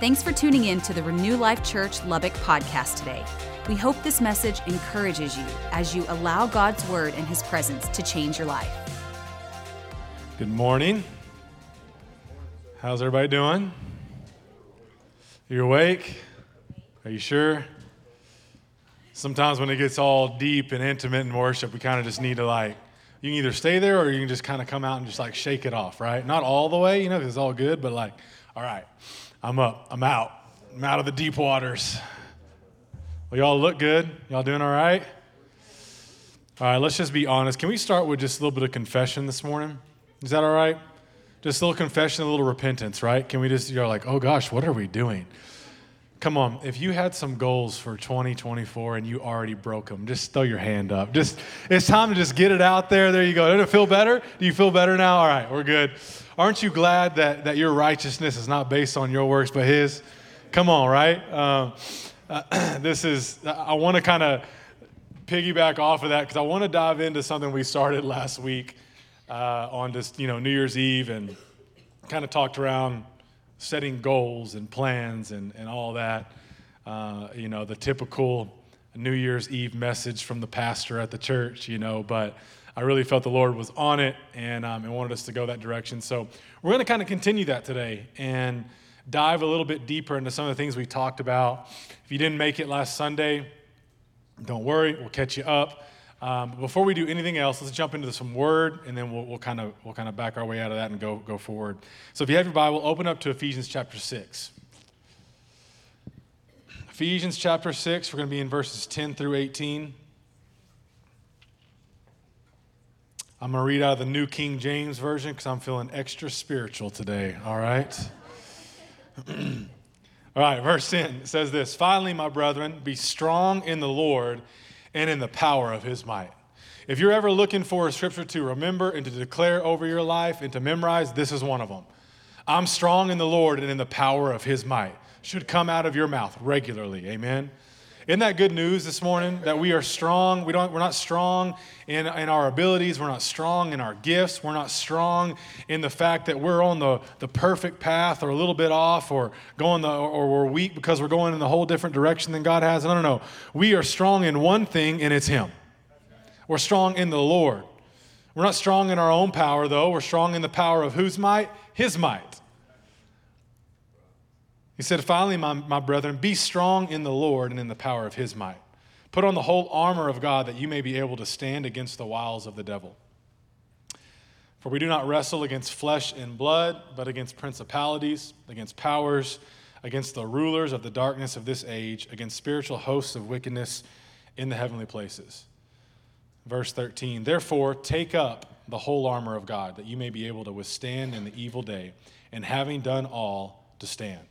Thanks for tuning in to the Renew Life Church Lubbock podcast today. We hope this message encourages you as you allow God's word and his presence to change your life. Good morning. How's everybody doing? You awake? Are you sure? Sometimes when it gets all deep and intimate in worship, we kind of just need to like, you can either stay there or you can just kind of come out and just like shake it off, right? Not all the way, you know, because it's all good, but like, all right, I'm up, I'm out, I'm out of the deep waters. Well, y'all look good. Y'all doing all right? All right, let's just be honest. Can we start with just a little bit of confession this morning? Is that all right? Just a little confession, a little repentance, right? Can we just, you're like, oh gosh, what are we doing? Come on, if you had some goals for 2024 and you already broke them, just throw your hand up. Just it's time to just get it out there. There you go. Did it feel better? Do you feel better now? All right, we're good. Aren't you glad that, that your righteousness is not based on your works but His? Come on, right? Um, uh, this is, I want to kind of piggyback off of that because I want to dive into something we started last week uh, on just, you know, New Year's Eve and kind of talked around setting goals and plans and, and all that. Uh, you know, the typical New Year's Eve message from the pastor at the church, you know, but I really felt the Lord was on it and, um, and wanted us to go that direction. So we're going to kind of continue that today and dive a little bit deeper into some of the things we talked about. If you didn't make it last Sunday, don't worry, we'll catch you up. Um, before we do anything else, let's jump into some word, and then we'll, kind of we'll kind of back our way out of that and go go forward. So, if you have your Bible, open up to Ephesians chapter six. Ephesians chapter six. We're going to be in verses ten through eighteen. I'm going to read out of the New King James Version because I'm feeling extra spiritual today. All right. All right, verse 10 says this Finally, my brethren, be strong in the Lord and in the power of his might. If you're ever looking for a scripture to remember and to declare over your life and to memorize, this is one of them. I'm strong in the Lord and in the power of his might. Should come out of your mouth regularly. Amen. Isn't that good news this morning that we are strong? We don't, we're not strong in, in our abilities. We're not strong in our gifts. We're not strong in the fact that we're on the, the perfect path or a little bit off or going the, or we're weak because we're going in the whole different direction than God has. No, no, no. We are strong in one thing, and it's Him. We're strong in the Lord. We're not strong in our own power, though. We're strong in the power of whose might? His might. He said, Finally, my, my brethren, be strong in the Lord and in the power of his might. Put on the whole armor of God that you may be able to stand against the wiles of the devil. For we do not wrestle against flesh and blood, but against principalities, against powers, against the rulers of the darkness of this age, against spiritual hosts of wickedness in the heavenly places. Verse 13 Therefore, take up the whole armor of God, that you may be able to withstand in the evil day, and having done all, to stand.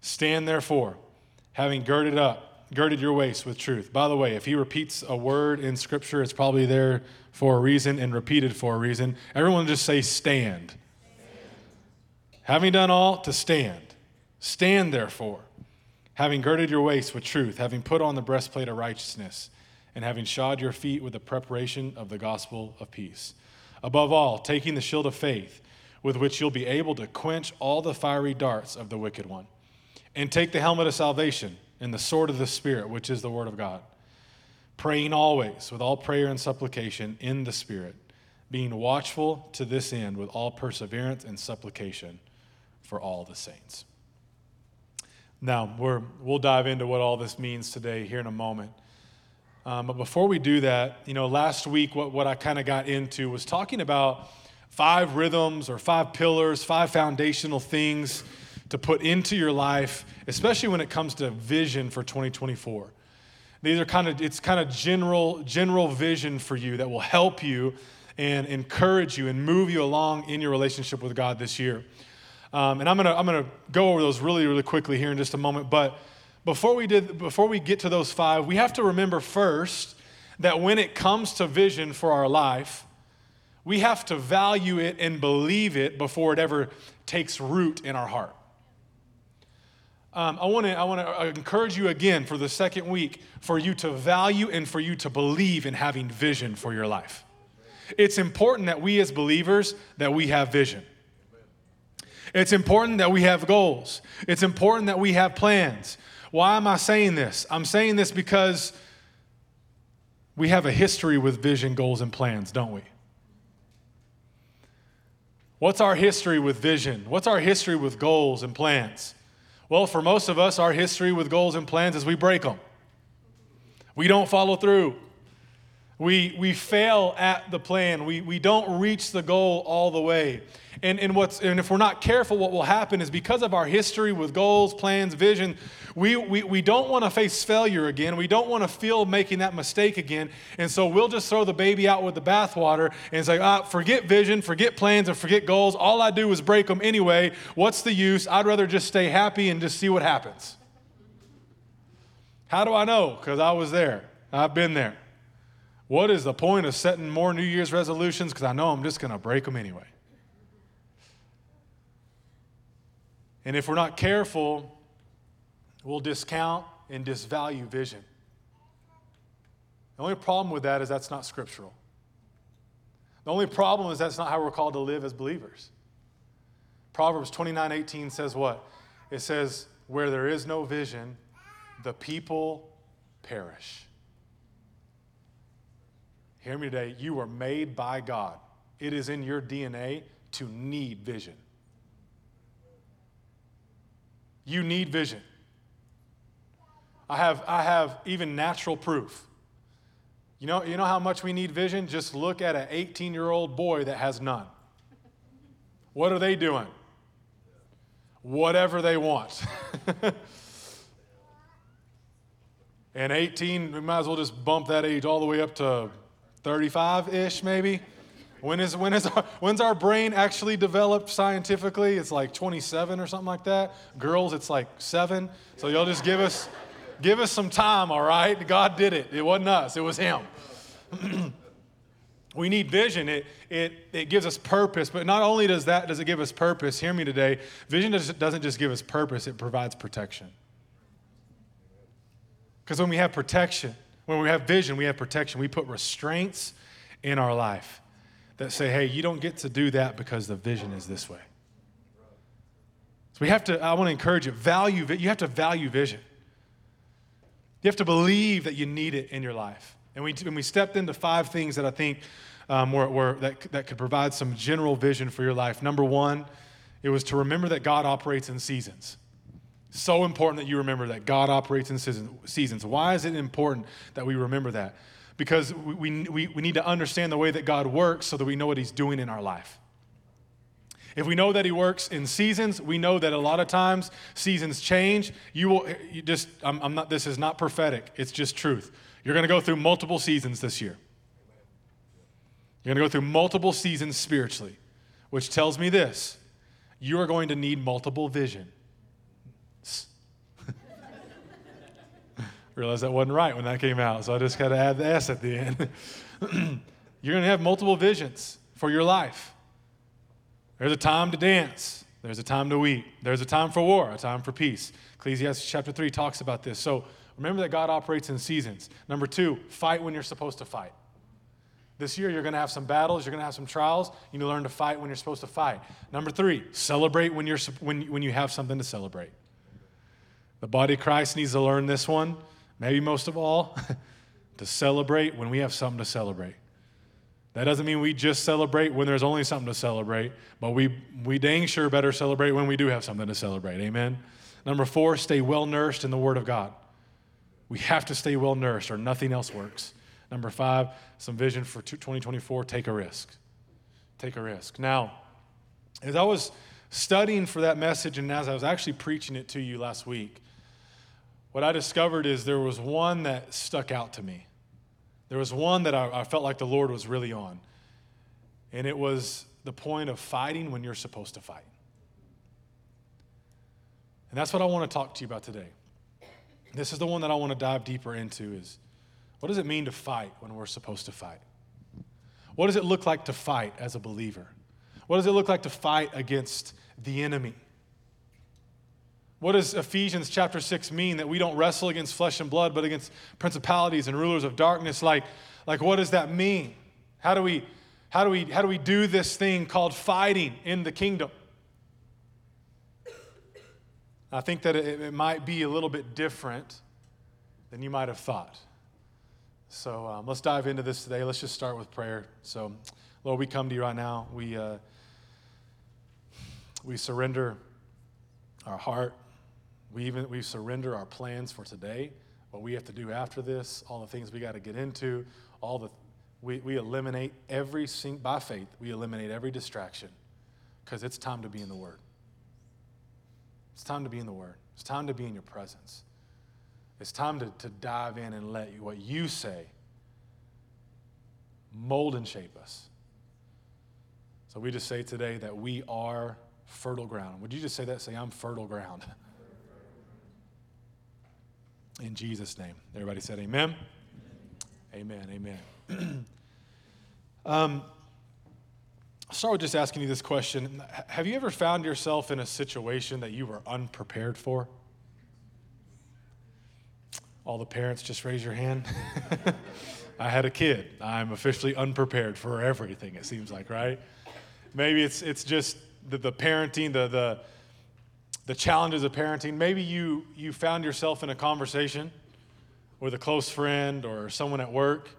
Stand therefore, having girded up, girded your waist with truth. By the way, if he repeats a word in Scripture, it's probably there for a reason and repeated for a reason. Everyone just say, stand. stand. Having done all, to stand. Stand therefore, having girded your waist with truth, having put on the breastplate of righteousness, and having shod your feet with the preparation of the gospel of peace. Above all, taking the shield of faith, with which you'll be able to quench all the fiery darts of the wicked one and take the helmet of salvation and the sword of the Spirit, which is the Word of God. Praying always with all prayer and supplication in the Spirit, being watchful to this end with all perseverance and supplication for all the saints. Now, we're, we'll dive into what all this means today here in a moment. Um, but before we do that, you know, last week, what, what I kind of got into was talking about five rhythms or five pillars, five foundational things to put into your life, especially when it comes to vision for 2024. These are kind of, it's kind of general, general vision for you that will help you and encourage you and move you along in your relationship with God this year. Um, and I'm gonna, I'm gonna go over those really, really quickly here in just a moment. But before we did, before we get to those five, we have to remember first that when it comes to vision for our life, we have to value it and believe it before it ever takes root in our heart um, I want to I want to uh, encourage you again for the second week for you to value and for you to believe in having vision for your life. It's important that we as believers that we have vision. It's important that we have goals. It's important that we have plans. Why am I saying this? I'm saying this because we have a history with vision, goals, and plans, don't we? What's our history with vision? What's our history with goals and plans? Well, for most of us, our history with goals and plans is we break them. We don't follow through. We, we fail at the plan. We, we don't reach the goal all the way. And, and, what's, and if we're not careful, what will happen is because of our history with goals, plans, vision, we, we, we don't want to face failure again. We don't want to feel making that mistake again. And so we'll just throw the baby out with the bathwater and say, ah, forget vision, forget plans, and forget goals. All I do is break them anyway. What's the use? I'd rather just stay happy and just see what happens. How do I know? Because I was there, I've been there. What is the point of setting more New Year's resolutions? Because I know I'm just going to break them anyway. And if we're not careful, we'll discount and disvalue vision. The only problem with that is that's not scriptural. The only problem is that's not how we're called to live as believers. Proverbs 29 18 says what? It says, Where there is no vision, the people perish. Hear me today. You were made by God. It is in your DNA to need vision. You need vision. I have, I have even natural proof. You know, you know how much we need vision? Just look at an 18 year old boy that has none. What are they doing? Whatever they want. and 18, we might as well just bump that age all the way up to 35 ish, maybe. When is, when is our, when's our brain actually developed scientifically? It's like 27 or something like that. Girls, it's like seven. So y'all just give us, give us some time, all right? God did it. It wasn't us, it was Him. we need vision. It, it, it gives us purpose. But not only does that does it give us purpose, hear me today, vision doesn't just give us purpose, it provides protection. Because when we have protection, when we have vision, we have protection. We put restraints in our life that say, hey, you don't get to do that because the vision is this way. So we have to, I want to encourage you, value, you have to value vision. You have to believe that you need it in your life. And we, and we stepped into five things that I think um, were, were, that, that could provide some general vision for your life. Number one, it was to remember that God operates in seasons. So important that you remember that God operates in seasons. Why is it important that we remember that? Because we, we, we need to understand the way that God works so that we know what He's doing in our life. If we know that He works in seasons, we know that a lot of times seasons change. You will you just, I'm, I'm not, this is not prophetic, it's just truth. You're going to go through multiple seasons this year. You're going to go through multiple seasons spiritually, which tells me this you are going to need multiple vision. Realized that wasn't right when that came out, so I just got to add the S at the end. You're going to have multiple visions for your life. There's a time to dance. There's a time to weep. There's a time for war, a time for peace. Ecclesiastes chapter 3 talks about this. So remember that God operates in seasons. Number two, fight when you're supposed to fight. This year, you're going to have some battles, you're going to have some trials. You need to learn to fight when you're supposed to fight. Number three, celebrate when, you're, when, when you have something to celebrate. The body of Christ needs to learn this one maybe most of all, to celebrate when we have something to celebrate. That doesn't mean we just celebrate when there's only something to celebrate, but we, we dang sure better celebrate when we do have something to celebrate. Amen. Number four, stay well nourished in the Word of God. We have to stay well nourished or nothing else works. Number five, some vision for 2024 take a risk. Take a risk. Now, as I was studying for that message and as I was actually preaching it to you last week, what I discovered is there was one that stuck out to me. There was one that I, I felt like the Lord was really on. And it was the point of fighting when you're supposed to fight. And that's what I want to talk to you about today. This is the one that I want to dive deeper into is what does it mean to fight when we're supposed to fight? What does it look like to fight as a believer? What does it look like to fight against the enemy? What does Ephesians chapter 6 mean that we don't wrestle against flesh and blood, but against principalities and rulers of darkness? Like, like what does that mean? How do we how do we how do we do this thing called fighting in the kingdom? I think that it, it might be a little bit different than you might have thought. So um, let's dive into this today. Let's just start with prayer. So, Lord, we come to you right now. We, uh, we surrender our heart. We even we surrender our plans for today, what we have to do after this, all the things we got to get into, all the we, we eliminate every sing, by faith, we eliminate every distraction because it's time to be in the Word. It's time to be in the Word. It's time to be in your presence. It's time to, to dive in and let you, what you say mold and shape us. So we just say today that we are fertile ground. Would you just say that? Say, I'm fertile ground. In Jesus' name. Everybody said amen. Amen. Amen. amen. um, I'll start with just asking you this question Have you ever found yourself in a situation that you were unprepared for? All the parents, just raise your hand. I had a kid. I'm officially unprepared for everything, it seems like, right? Maybe it's, it's just the, the parenting, the, the, the challenges of parenting. Maybe you, you found yourself in a conversation with a close friend or someone at work,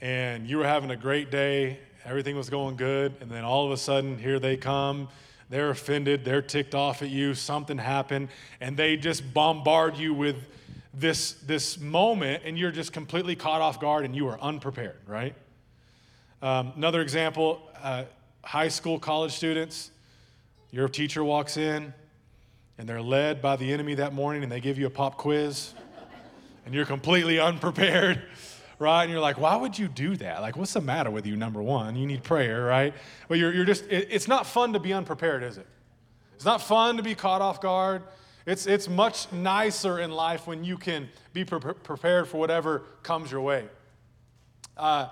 and you were having a great day, everything was going good, and then all of a sudden, here they come. They're offended, they're ticked off at you, something happened, and they just bombard you with this, this moment and you're just completely caught off guard and you are unprepared, right? Um, another example uh, high school, college students, your teacher walks in and they're led by the enemy that morning and they give you a pop quiz and you're completely unprepared, right? And you're like, why would you do that? Like, what's the matter with you, number one? You need prayer, right? But you're, you're just, it, it's not fun to be unprepared, is it? It's not fun to be caught off guard. It's, it's much nicer in life when you can be pre- prepared for whatever comes your way. Uh,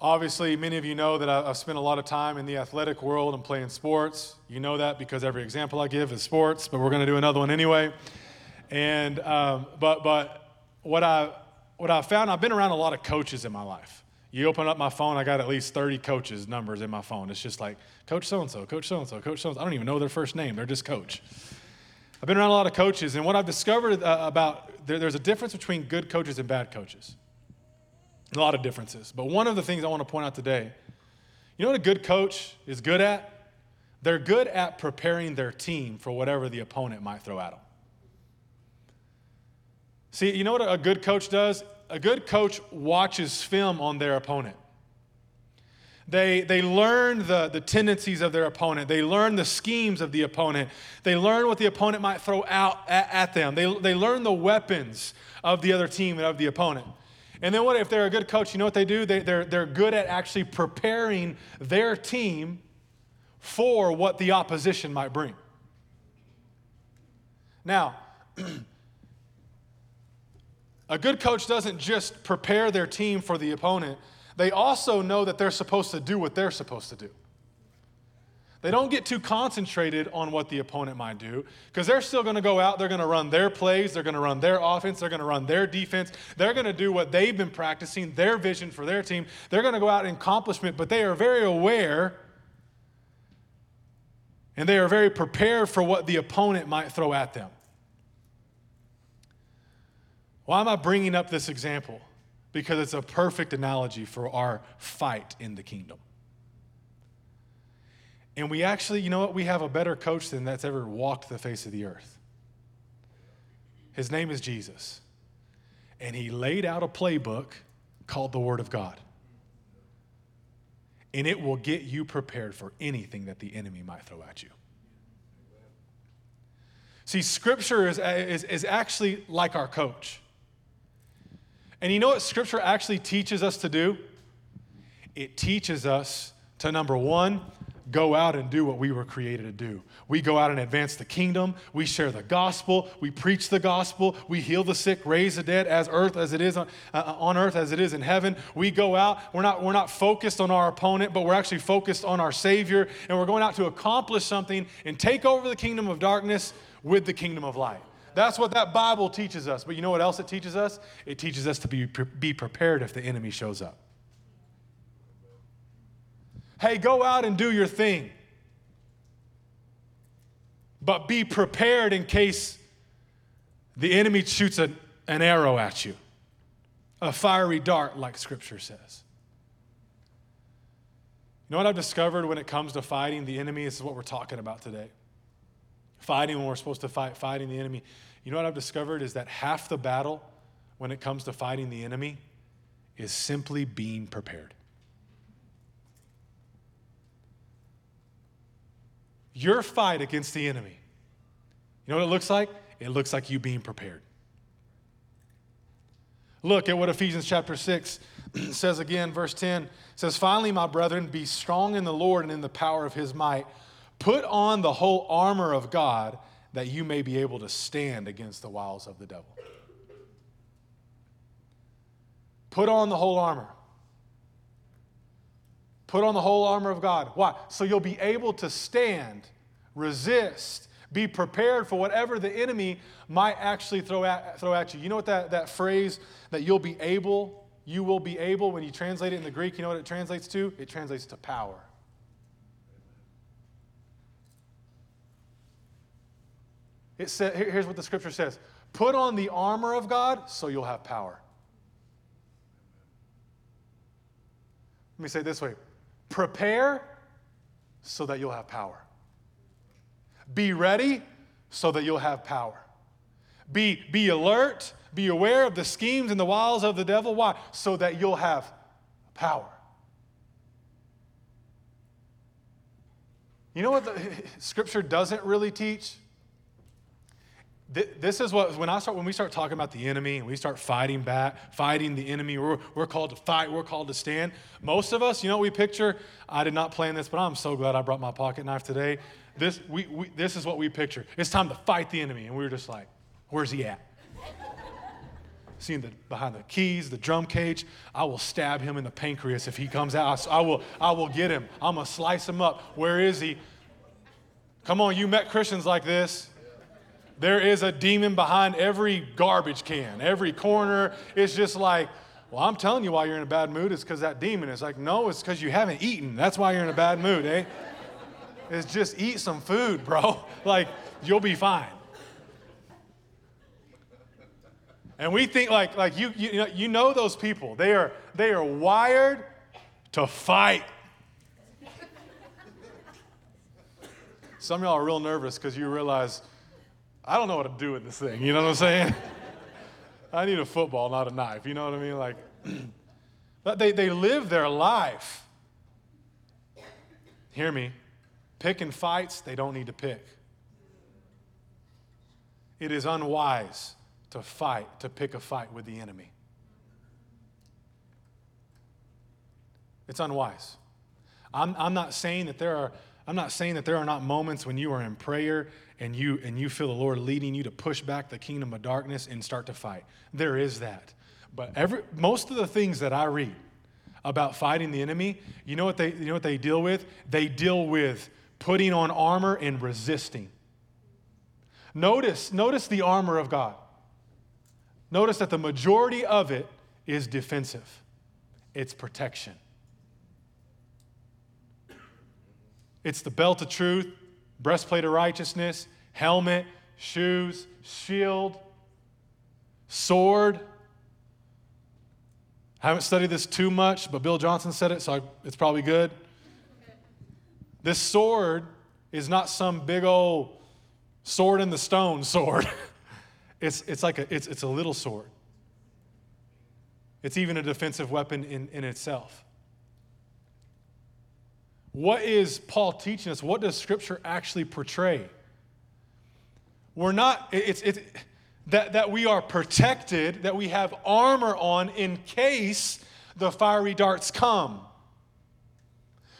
obviously, many of you know that I've spent a lot of time in the athletic world and playing sports. You know that because every example I give is sports, but we're going to do another one anyway. And, um, but, but what, I, what I found, I've been around a lot of coaches in my life. You open up my phone, I got at least 30 coaches' numbers in my phone. It's just like, Coach so and so, Coach so and so, Coach so and so. I don't even know their first name, they're just coach. I've been around a lot of coaches, and what I've discovered uh, about there, there's a difference between good coaches and bad coaches. A lot of differences. But one of the things I want to point out today you know what a good coach is good at? They're good at preparing their team for whatever the opponent might throw at them. See, you know what a good coach does? A good coach watches film on their opponent. They, they learn the, the tendencies of their opponent. They learn the schemes of the opponent. They learn what the opponent might throw out at, at them. They, they learn the weapons of the other team and of the opponent. And then what if they're a good coach? You know what they do? They, they're, they're good at actually preparing their team for what the opposition might bring. Now, a good coach doesn't just prepare their team for the opponent, they also know that they're supposed to do what they're supposed to do. They don't get too concentrated on what the opponent might do because they're still going to go out, they're going to run their plays, they're going to run their offense, they're going to run their defense, they're going to do what they've been practicing, their vision for their team. They're going to go out and accomplishment, but they are very aware and they are very prepared for what the opponent might throw at them. Why am I bringing up this example? because it's a perfect analogy for our fight in the kingdom. And we actually, you know what? We have a better coach than that's ever walked the face of the earth. His name is Jesus. And he laid out a playbook called the Word of God. And it will get you prepared for anything that the enemy might throw at you. See, Scripture is, is, is actually like our coach. And you know what Scripture actually teaches us to do? It teaches us to, number one, go out and do what we were created to do. We go out and advance the kingdom. We share the gospel. We preach the gospel. We heal the sick, raise the dead, as earth as it is on, uh, on earth as it is in heaven. We go out. We're not we're not focused on our opponent, but we're actually focused on our Savior, and we're going out to accomplish something and take over the kingdom of darkness with the kingdom of light. That's what that Bible teaches us. But you know what else it teaches us? It teaches us to be, be prepared if the enemy shows up. Hey, go out and do your thing. but be prepared in case the enemy shoots a, an arrow at you, a fiery dart, like scripture says. You know what I've discovered when it comes to fighting the enemy? This is what we're talking about today. Fighting when we're supposed to fight, fighting the enemy. You know what I've discovered is that half the battle when it comes to fighting the enemy is simply being prepared. Your fight against the enemy, you know what it looks like? It looks like you being prepared. Look at what Ephesians chapter 6 says again, verse 10 says, Finally, my brethren, be strong in the Lord and in the power of his might. Put on the whole armor of God that you may be able to stand against the wiles of the devil. Put on the whole armor. Put on the whole armor of God. Why? So you'll be able to stand, resist, be prepared for whatever the enemy might actually throw at, throw at you. You know what that, that phrase that you'll be able, you will be able, when you translate it in the Greek, you know what it translates to? It translates to power. It says, here's what the scripture says Put on the armor of God so you'll have power. Let me say it this way prepare so that you'll have power. Be ready so that you'll have power. Be, be alert, be aware of the schemes and the wiles of the devil. Why? So that you'll have power. You know what the scripture doesn't really teach? This is what when I start when we start talking about the enemy and we start fighting back, fighting the enemy, we're, we're called to fight, we're called to stand. Most of us, you know what we picture? I did not plan this, but I'm so glad I brought my pocket knife today. This, we, we, this is what we picture. It's time to fight the enemy. And we were just like, where's he at? Seeing the, behind the keys, the drum cage, I will stab him in the pancreas if he comes out. I will, I will get him. I'm to slice him up. Where is he? Come on, you met Christians like this. There is a demon behind every garbage can, every corner. It's just like, well, I'm telling you why you're in a bad mood. is because that demon is like, no, it's because you haven't eaten. That's why you're in a bad mood, eh? It's just eat some food, bro. Like, you'll be fine. And we think like, like you, you, know, you know those people. They are, they are wired to fight. Some of y'all are real nervous because you realize I don't know what to do with this thing. You know what I'm saying? I need a football, not a knife. You know what I mean? Like, but they, they live their life. Hear me. Picking fights they don't need to pick. It is unwise to fight, to pick a fight with the enemy. It's unwise. I'm, I'm not saying that there are I'm not saying that there are not moments when you are in prayer and you and you feel the Lord leading you to push back the kingdom of darkness and start to fight. There is that. But every most of the things that I read about fighting the enemy, you know what they you know what they deal with? They deal with putting on armor and resisting. Notice, notice the armor of God. Notice that the majority of it is defensive. It's protection. It's the belt of truth, breastplate of righteousness, helmet, shoes, shield, sword. I haven't studied this too much, but Bill Johnson said it, so I, it's probably good. This sword is not some big old sword in the stone sword. it's, it's like a, it's, it's a little sword. It's even a defensive weapon in, in itself. What is Paul teaching us? What does Scripture actually portray? We're not, it's, it's that, that we are protected, that we have armor on in case the fiery darts come.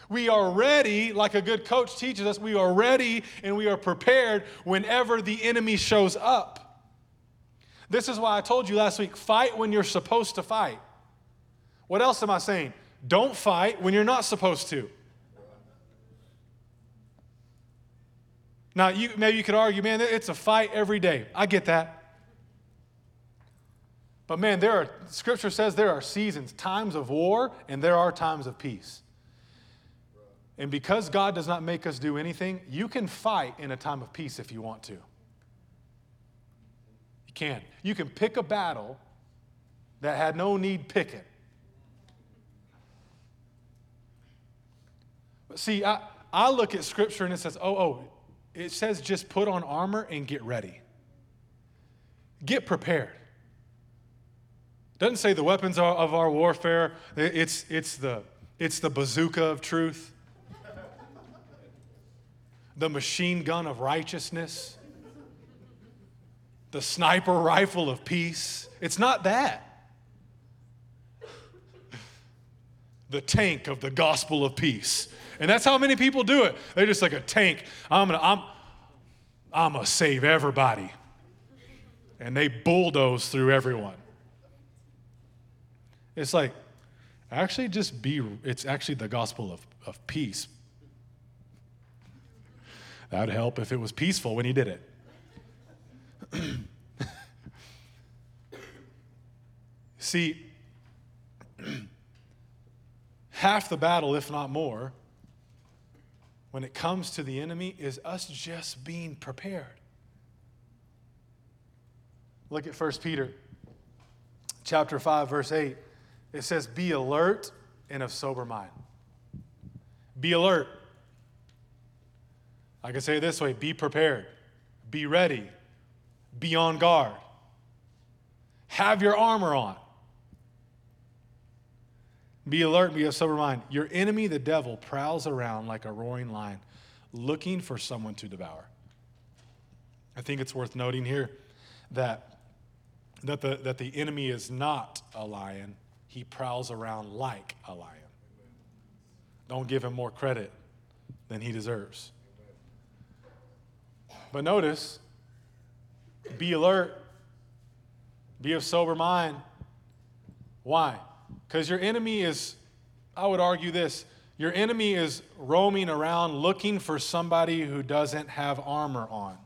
We are ready, like a good coach teaches us, we are ready and we are prepared whenever the enemy shows up. This is why I told you last week fight when you're supposed to fight. What else am I saying? Don't fight when you're not supposed to. Now, you, maybe you could argue, man, it's a fight every day. I get that. But man, there are, scripture says there are seasons, times of war, and there are times of peace. And because God does not make us do anything, you can fight in a time of peace if you want to. You can. You can pick a battle that had no need picking. But see, I, I look at scripture and it says, oh, oh, it says just put on armor and get ready. Get prepared. Doesn't say the weapons of our warfare. It's, it's, the, it's the bazooka of truth, the machine gun of righteousness, the sniper rifle of peace. It's not that. The tank of the gospel of peace. And that's how many people do it. They're just like a tank. I'm gonna, I'm, I'm gonna save everybody. And they bulldoze through everyone. It's like, actually, just be, it's actually the gospel of, of peace. That would help if it was peaceful when he did it. See, half the battle, if not more, when it comes to the enemy is us just being prepared. Look at 1 Peter chapter 5 verse 8. It says be alert and of sober mind. Be alert. I can say it this way, be prepared. Be ready. Be on guard. Have your armor on. Be alert, be of sober mind. Your enemy, the devil, prowls around like a roaring lion, looking for someone to devour. I think it's worth noting here that, that, the, that the enemy is not a lion, he prowls around like a lion. Don't give him more credit than he deserves. But notice, be alert, be of sober mind. Why? Because your enemy is, I would argue this, your enemy is roaming around looking for somebody who doesn't have armor on.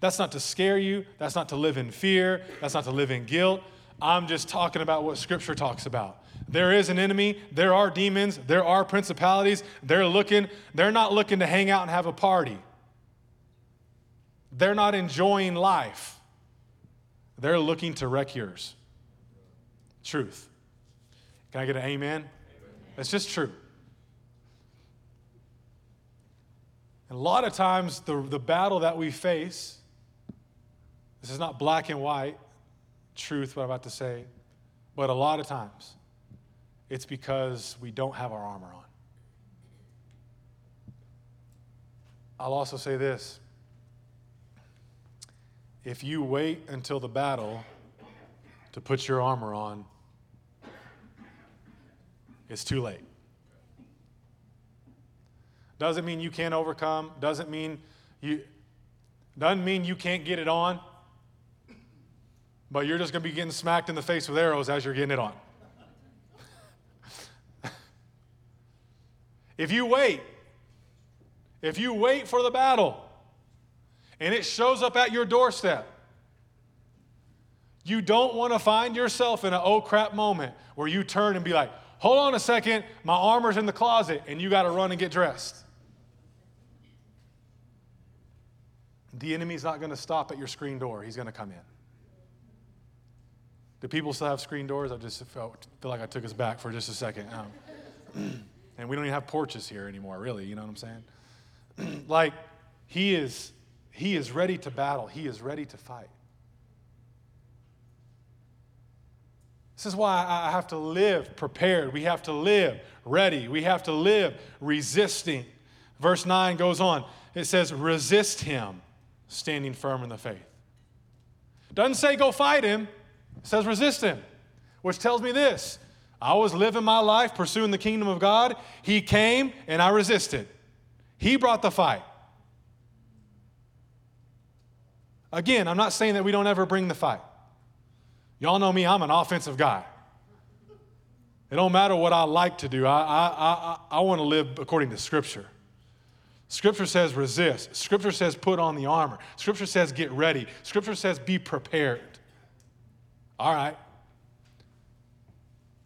That's not to scare you. That's not to live in fear. That's not to live in guilt. I'm just talking about what Scripture talks about. There is an enemy. There are demons. There are principalities. They're looking, they're not looking to hang out and have a party. They're not enjoying life. They're looking to wreck yours. Truth. Can I get an amen? amen? That's just true. And a lot of times, the, the battle that we face, this is not black and white truth, what I'm about to say, but a lot of times, it's because we don't have our armor on. I'll also say this if you wait until the battle to put your armor on, it's too late. Doesn't mean you can't overcome, doesn't mean you doesn't mean you can't get it on. But you're just going to be getting smacked in the face with arrows as you're getting it on. if you wait, if you wait for the battle, and it shows up at your doorstep. You don't want to find yourself in an oh crap moment where you turn and be like, hold on a second, my armor's in the closet, and you got to run and get dressed. The enemy's not going to stop at your screen door, he's going to come in. Do people still have screen doors? I just felt, feel like I took us back for just a second. Um, and we don't even have porches here anymore, really, you know what I'm saying? like, he is he is ready to battle, he is ready to fight. This is why I have to live prepared. We have to live ready. We have to live resisting. Verse 9 goes on. It says, resist him, standing firm in the faith. Doesn't say go fight him, it says resist him, which tells me this I was living my life pursuing the kingdom of God. He came and I resisted. He brought the fight. Again, I'm not saying that we don't ever bring the fight. Y'all know me, I'm an offensive guy. It don't matter what I like to do. I, I, I, I want to live according to Scripture. Scripture says resist. Scripture says put on the armor. Scripture says get ready. Scripture says be prepared. All right.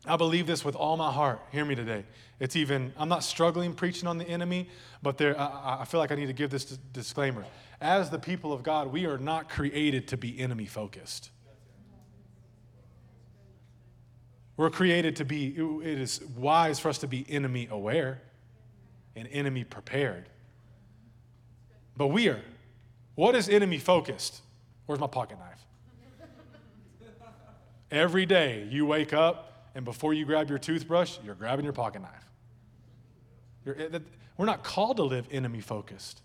I believe this with all my heart. Hear me today. It's even, I'm not struggling preaching on the enemy, but there, I, I feel like I need to give this disclaimer. As the people of God, we are not created to be enemy focused. We're created to be, it is wise for us to be enemy aware and enemy prepared. But we are. What is enemy focused? Where's my pocket knife? Every day you wake up, and before you grab your toothbrush, you're grabbing your pocket knife. You're, eh, we're not called to live enemy focused.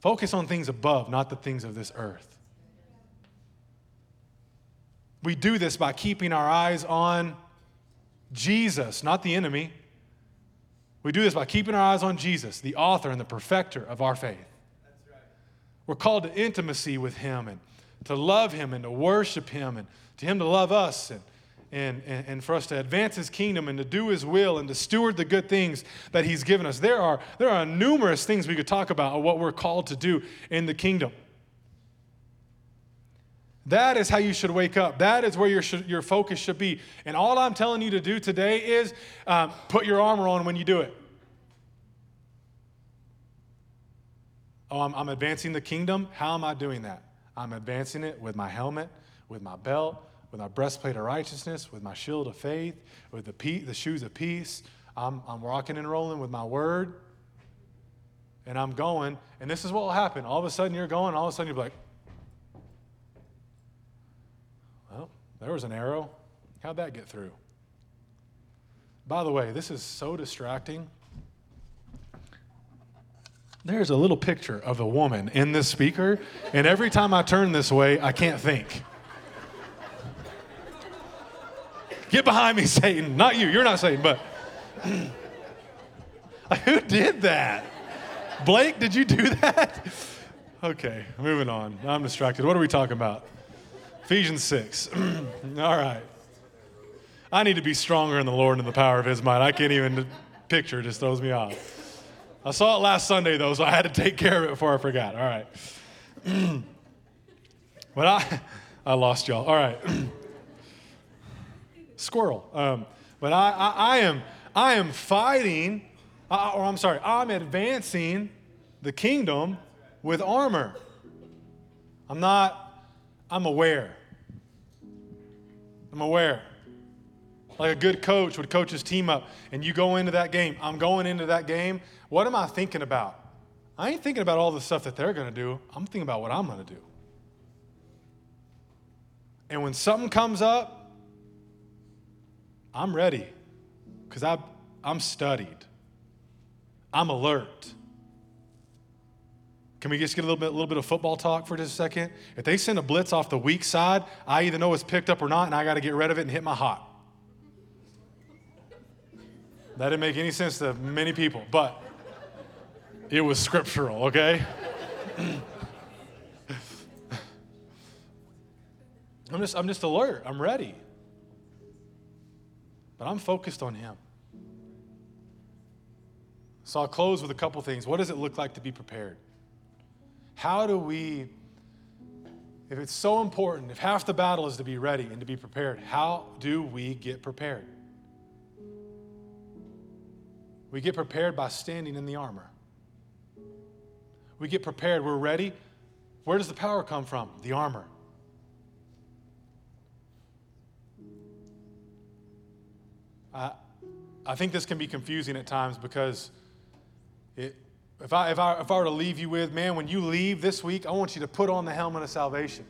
Focus on things above, not the things of this earth. We do this by keeping our eyes on Jesus, not the enemy. We do this by keeping our eyes on Jesus, the author and the perfecter of our faith. Right. We're called to intimacy with Him and to love Him and to worship Him and to Him to love us and, and, and, and for us to advance His kingdom and to do His will and to steward the good things that He's given us. There are, there are numerous things we could talk about of what we're called to do in the kingdom. That is how you should wake up. That is where your, your focus should be. And all I'm telling you to do today is um, put your armor on when you do it. Oh, I'm, I'm advancing the kingdom. How am I doing that? I'm advancing it with my helmet, with my belt, with my breastplate of righteousness, with my shield of faith, with the, pe- the shoes of peace. I'm, I'm rocking and rolling with my word. And I'm going. And this is what will happen. All of a sudden, you're going. All of a sudden, you're like, well, There was an arrow. How'd that get through? By the way, this is so distracting. There's a little picture of a woman in this speaker, and every time I turn this way, I can't think. Get behind me, Satan. Not you. You're not Satan, but who did that? Blake, did you do that? Okay, moving on. I'm distracted. What are we talking about? Ephesians 6. All right. I need to be stronger in the Lord and the power of his might. I can't even picture, it just throws me off. I saw it last Sunday though, so I had to take care of it before I forgot. All right. but I, I lost y'all. All right. Squirrel. Um, but I, I, I, am, I am fighting, uh, or I'm sorry, I'm advancing the kingdom with armor. I'm not, I'm aware. I'm aware. Like a good coach would coach his team up, and you go into that game. I'm going into that game. What am I thinking about? I ain't thinking about all the stuff that they're going to do. I'm thinking about what I'm going to do. And when something comes up, I'm ready because I'm studied, I'm alert. Can we just get a little bit, a little bit of football talk for just a second? If they send a blitz off the weak side, I either know it's picked up or not, and I got to get rid of it and hit my hot. That didn't make any sense to many people, but it was scriptural, okay? I'm just, I'm just alert. I'm ready. But I'm focused on Him. So I'll close with a couple things. What does it look like to be prepared? How do we, if it's so important, if half the battle is to be ready and to be prepared, how do we get prepared? We get prepared by standing in the armor. We get prepared, we're ready. Where does the power come from? The armor. I, I think this can be confusing at times because it, if I, if, I, if I were to leave you with, man, when you leave this week, I want you to put on the helmet of salvation.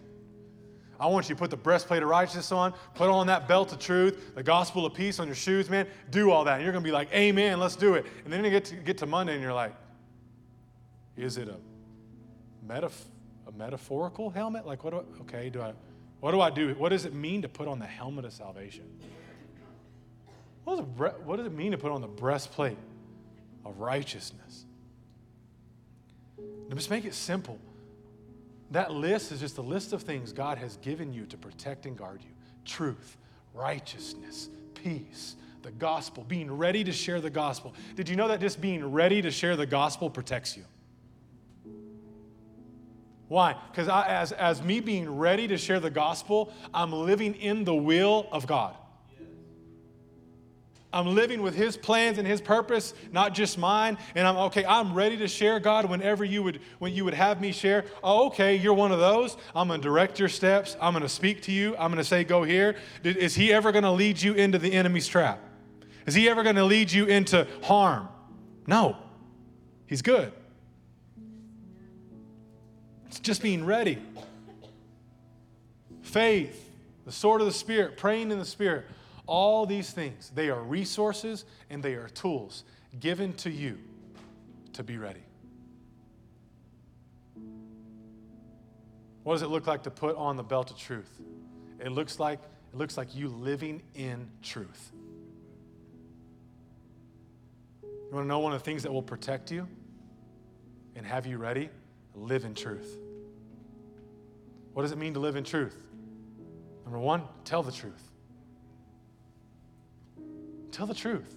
I want you to put the breastplate of righteousness on, put on that belt of truth, the gospel of peace on your shoes, man. Do all that. And you're going to be like, Amen, let's do it. And then you get to, get to Monday and you're like, Is it a, metaf- a metaphorical helmet? Like, what do I, okay, do I, what do I do? What does it mean to put on the helmet of salvation? What does, it, what does it mean to put on the breastplate of righteousness? And just make it simple. That list is just a list of things God has given you to protect and guard you truth, righteousness, peace, the gospel, being ready to share the gospel. Did you know that just being ready to share the gospel protects you? Why? Because as, as me being ready to share the gospel, I'm living in the will of God. I'm living with his plans and his purpose, not just mine. And I'm okay, I'm ready to share God whenever you would when you would have me share. Oh, okay, you're one of those. I'm gonna direct your steps. I'm gonna speak to you. I'm gonna say, go here. Is he ever gonna lead you into the enemy's trap? Is he ever gonna lead you into harm? No. He's good. It's just being ready. Faith, the sword of the Spirit, praying in the Spirit all these things, they are resources and they are tools given to you to be ready. What does it look like to put on the belt of truth? It looks like it looks like you living in truth. You want to know one of the things that will protect you and have you ready? Live in truth. What does it mean to live in truth? Number one, tell the truth. Tell the truth.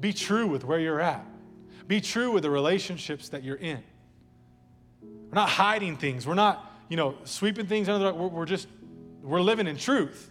Be true with where you're at. Be true with the relationships that you're in. We're not hiding things. We're not, you know, sweeping things under the we're, we're just we're living in truth.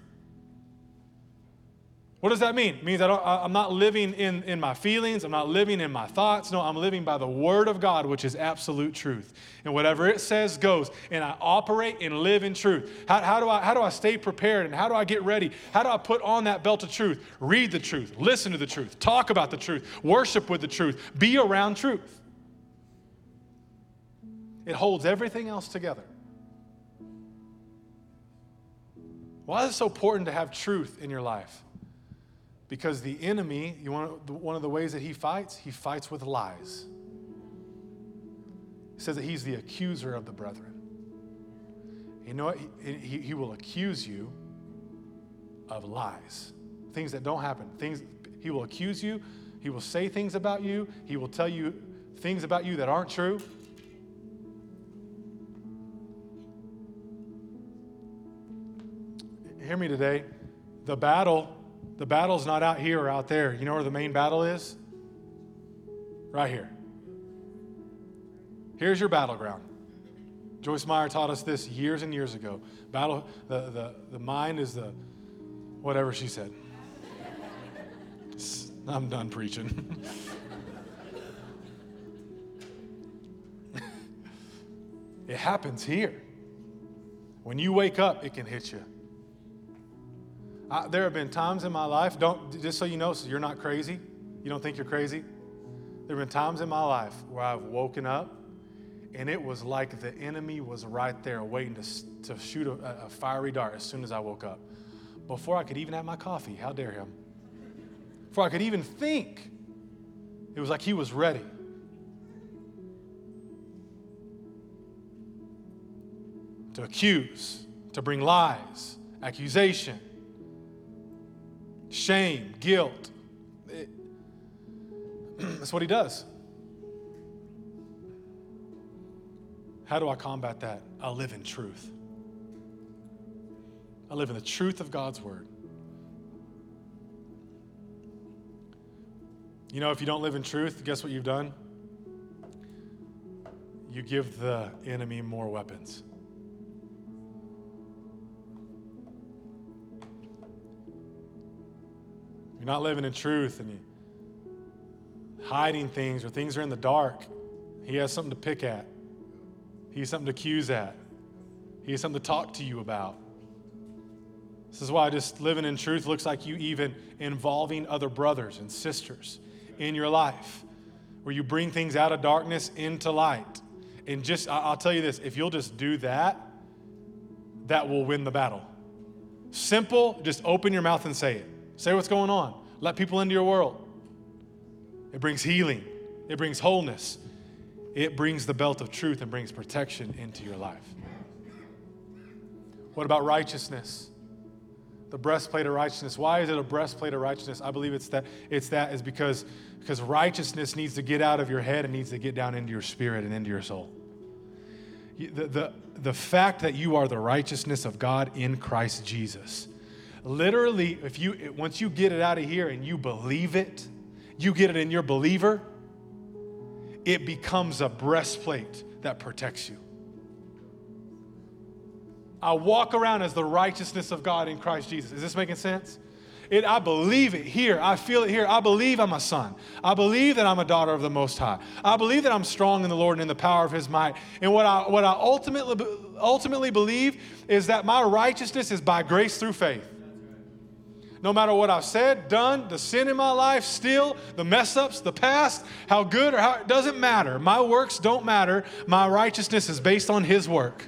What does that mean? It means I am not living in, in my feelings. I'm not living in my thoughts. No, I'm living by the Word of God, which is absolute truth. And whatever it says goes. And I operate and live in truth. How, how, do I, how do I stay prepared? And how do I get ready? How do I put on that belt of truth? Read the truth, listen to the truth, talk about the truth, worship with the truth, be around truth. It holds everything else together. Why is it so important to have truth in your life? Because the enemy, you want one of the ways that he fights, he fights with lies. He says that he's the accuser of the brethren. You know what? He, he, he will accuse you of lies, things that don't happen. Things he will accuse you. He will say things about you. He will tell you things about you that aren't true. Hear me today. The battle the battle's not out here or out there. You know where the main battle is? Right here. Here's your battleground. Joyce Meyer taught us this years and years ago. Battle, the, the, the mind is the, whatever she said. I'm done preaching. it happens here. When you wake up, it can hit you. I, there have been times in my life, don't, just so you know, so you're not crazy, you don't think you're crazy. There have been times in my life where I've woken up and it was like the enemy was right there waiting to, to shoot a, a fiery dart as soon as I woke up. Before I could even have my coffee, how dare him? Before I could even think, it was like he was ready. To accuse, to bring lies, accusation, shame, guilt. It, that's what he does. How do I combat that? I live in truth. I live in the truth of God's word. You know, if you don't live in truth, guess what you've done? You give the enemy more weapons. You're not living in truth and you're hiding things or things are in the dark, he has something to pick at. He has something to accuse at. He has something to talk to you about. This is why just living in truth looks like you even involving other brothers and sisters in your life, where you bring things out of darkness into light. And just, I'll tell you this if you'll just do that, that will win the battle. Simple, just open your mouth and say it. Say what's going on. Let people into your world. It brings healing, it brings wholeness, it brings the belt of truth and brings protection into your life. What about righteousness? The breastplate of righteousness. Why is it a breastplate of righteousness? I believe it's that it's that is because because righteousness needs to get out of your head and needs to get down into your spirit and into your soul. The, the, the fact that you are the righteousness of God in Christ Jesus literally, if you once you get it out of here and you believe it, you get it in your believer, it becomes a breastplate that protects you. I walk around as the righteousness of God in Christ Jesus. Is this making sense? It, I believe it here. I feel it here. I believe I'm a son. I believe that I'm a daughter of the Most High. I believe that I'm strong in the Lord and in the power of His might. And what I, what I ultimately, ultimately believe is that my righteousness is by grace through faith. No matter what I've said, done, the sin in my life, still, the mess ups, the past, how good or how, it doesn't matter. My works don't matter. My righteousness is based on His work.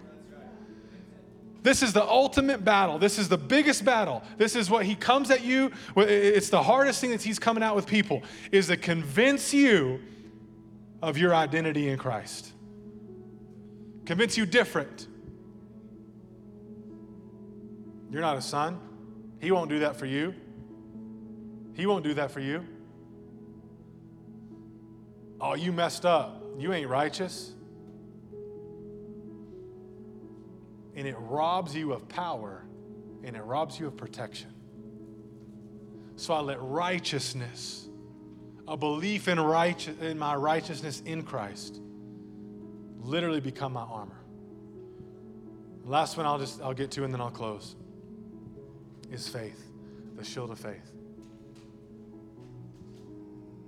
This is the ultimate battle. This is the biggest battle. This is what he comes at you. It's the hardest thing that he's coming out with people is to convince you of your identity in Christ. Convince you different. You're not a son. He won't do that for you. He won't do that for you. Oh, you messed up. You ain't righteous. and it robs you of power and it robs you of protection. So I let righteousness, a belief in, righteous, in my righteousness in Christ, literally become my armor. Last one I'll just I'll get to and then I'll close is faith, the shield of faith.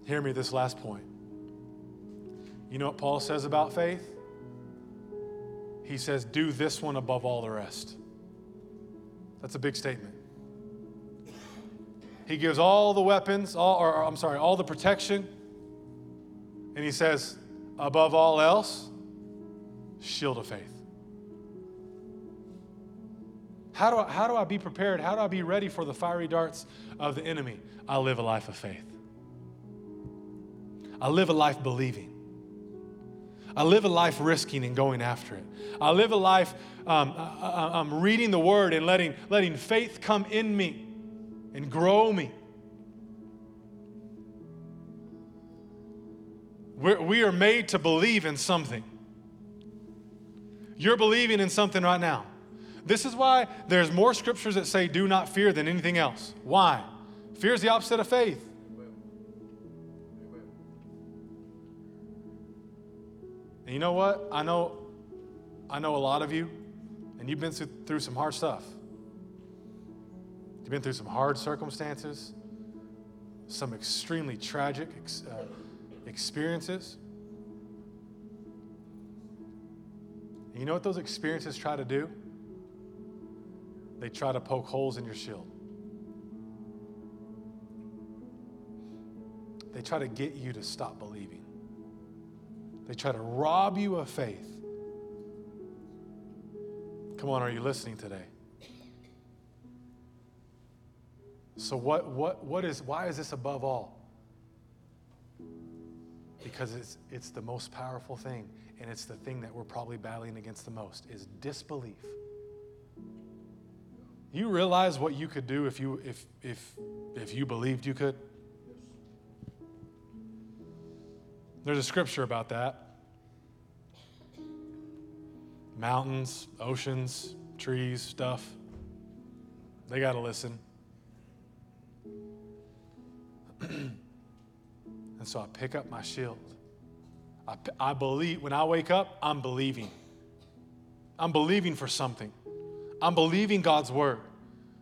Hear me this last point. You know what Paul says about faith? he says, Do this one above all the rest. That's a big statement. He gives all the weapons, all, or, or I'm sorry, all the protection, and he says, Above all else, shield of faith. How do, I, how do I be prepared? How do I be ready for the fiery darts of the enemy? I live a life of faith. I live a life believing. I live a life risking and going after it. I live a life um, I, am reading the word and letting, letting faith come in me and grow me. We're, we are made to believe in something. You're believing in something right now. This is why there's more scriptures that say do not fear than anything else. Why? Fear is the opposite of faith. And you know what? I know, I know a lot of you, and you've been through some hard stuff. You've been through some hard circumstances, some extremely tragic uh, experiences. And you know what those experiences try to do? They try to poke holes in your shield. They try to get you to stop believing. They try to rob you of faith. Come on, are you listening today? So what what what is why is this above all? Because it's it's the most powerful thing and it's the thing that we're probably battling against the most is disbelief. You realize what you could do if you if if if you believed you could? There's a scripture about that. Mountains, oceans, trees, stuff. They got to listen. and so I pick up my shield. I, I believe, when I wake up, I'm believing. I'm believing for something. I'm believing God's word.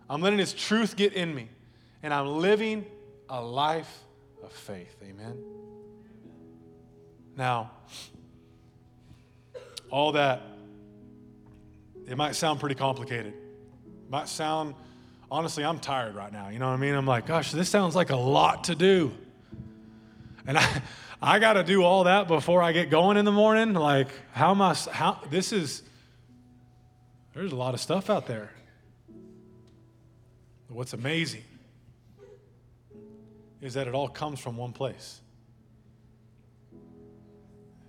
I'm letting His truth get in me. And I'm living a life of faith. Amen. Now, all that, it might sound pretty complicated. It might sound, honestly, I'm tired right now. You know what I mean? I'm like, gosh, this sounds like a lot to do. And I, I got to do all that before I get going in the morning. Like, how am I, how, this is, there's a lot of stuff out there. What's amazing is that it all comes from one place.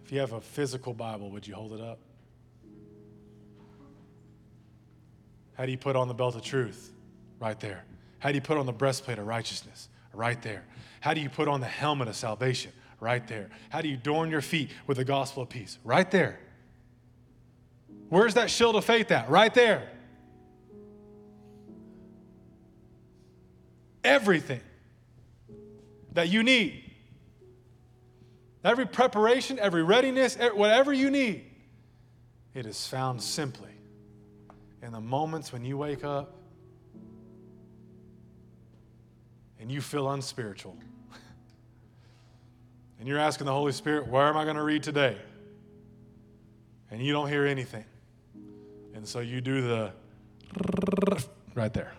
If you have a physical Bible, would you hold it up? How do you put on the belt of truth? Right there. How do you put on the breastplate of righteousness? Right there. How do you put on the helmet of salvation? Right there. How do you adorn your feet with the gospel of peace? Right there. Where's that shield of faith at? Right there. Everything that you need Every preparation, every readiness, whatever you need, it is found simply in the moments when you wake up and you feel unspiritual. and you're asking the Holy Spirit, where am I going to read today? And you don't hear anything. And so you do the right there.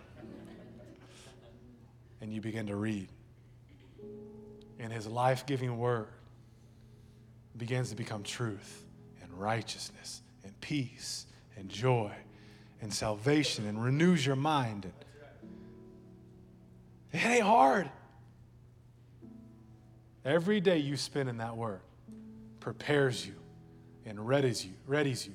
And you begin to read. And his life giving word begins to become truth and righteousness and peace and joy and salvation and renews your mind. It ain't hard. Every day you spend in that word prepares you and readies you, readies you